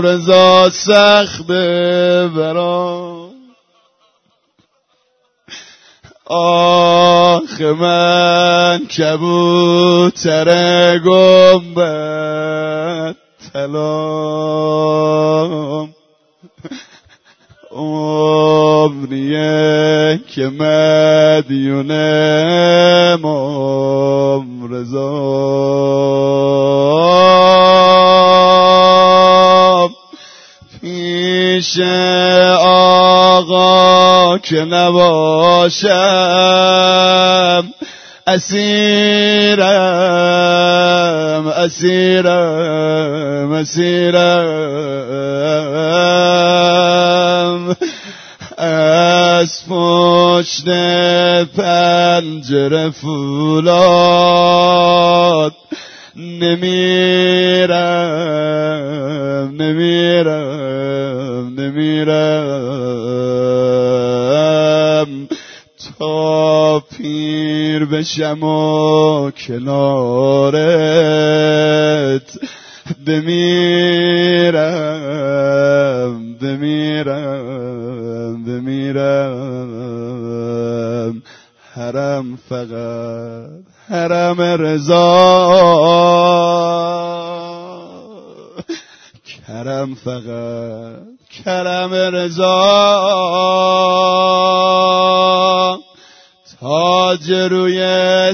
رضا سخته برام آخ من کبوتر گنبت تلام. عمریه که مدیون پیش آقا که نباشم اسیرم اسیرم اسیرم. از پشت پنجره فولاد نمیرم. بشم و کنارت. بمیرم بمیرم بمیرم. حرم فقط حرم رضا. کرم فقط کرم رضا. تاج روی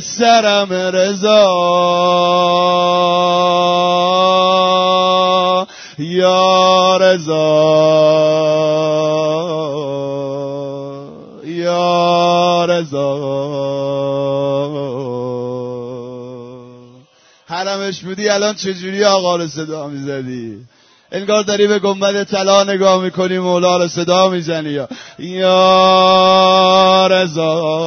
سرم رضا. یا رضا. یا رضا. حرمش بودی الان چجوری آقا رو صدا می‌زدی؟ انگار داری به گنبد طلا نگاه می‌کنی مولا رو صدا می‌زنی یا رضا.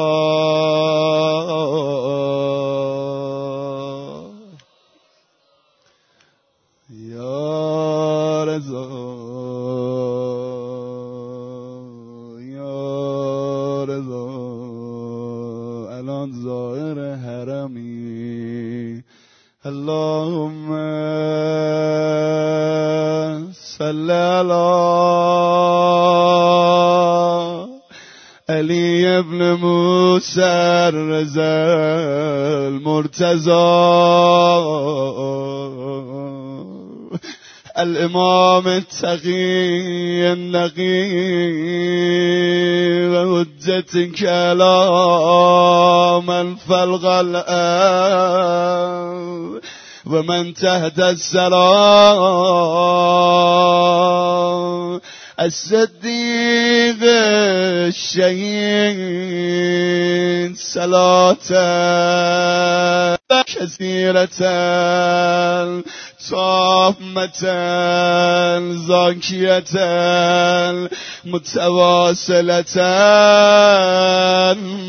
لا علي بن موسى الرزا المرتزى. الإمام التقي النقي وهجة من فلغ الاب ومن تهدى السلام الصديق الشهيد صلاة كثيرة تامة زاكية متواصلة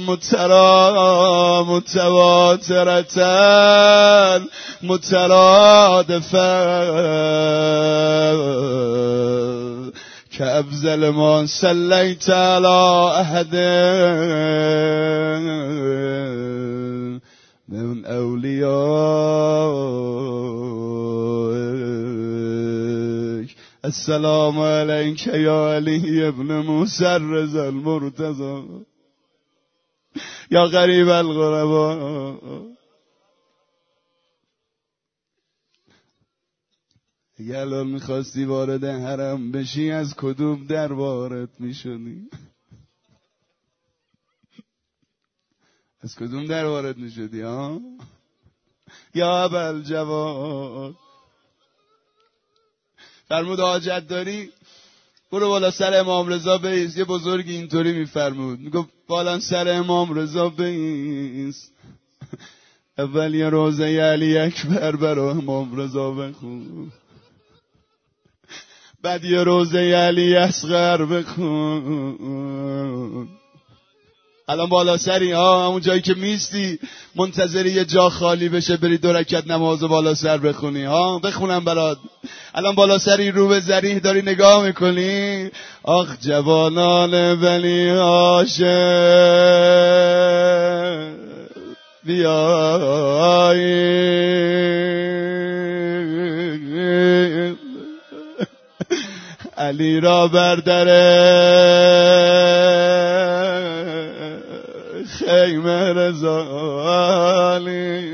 مترا متواترة مترادفة كأفزل ما صليت على أحد. من أوليائك. السلام عليك يا علي ابن موسى الرضا المرتضى. يا غريب الغرباء. اگه الان می‌خواستی وارد حرم بشی از کدوم در وارد می‌شدی؟ از کدوم در وارد می‌شدی ها یا ابل جواد فرمود حاجت داری؟ برو بالا سر امام رضا بیس یه بزرگی اینطوری میفرمود. می‌گفت بالا سر امام رضا بیس اول یه روزه علی اکبر برا امام رضا بخون. بعد یه روزه علی اصغر بخون. الان بالا سری ها همون جایی که میستی. منتظری یه جا خالی بشه بری دو رکت نماز بالا سر بخونی. ها بخونم برات. الان بالا سری رو به زریح داری نگاه می‌کنی؟ آخ جوانان بنی هاشم. بیایی. علی را بردره. خیمه رضا علی.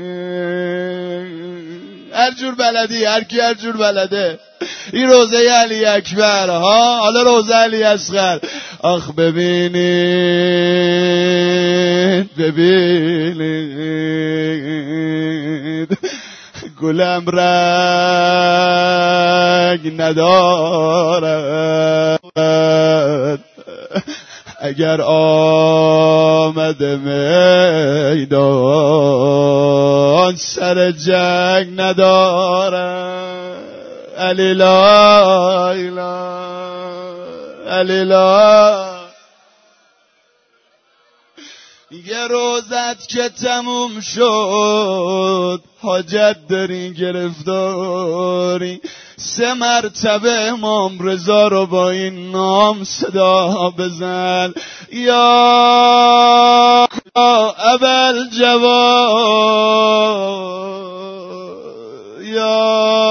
هر جور بلدی هر کی هر جور بلده. این روزه علی اکبر ها؟ حالا روزه علی اصغر. آخ ببینید ببینید. گلم رنگ ندارد. اگر آمده میدان سر جنگ ندارم علی لا علی یه روزت که تموم شد حاجت داری گرفتاری. سه مرتبه امام رضا رو با این نام صدا بزن. یا اول جواب یا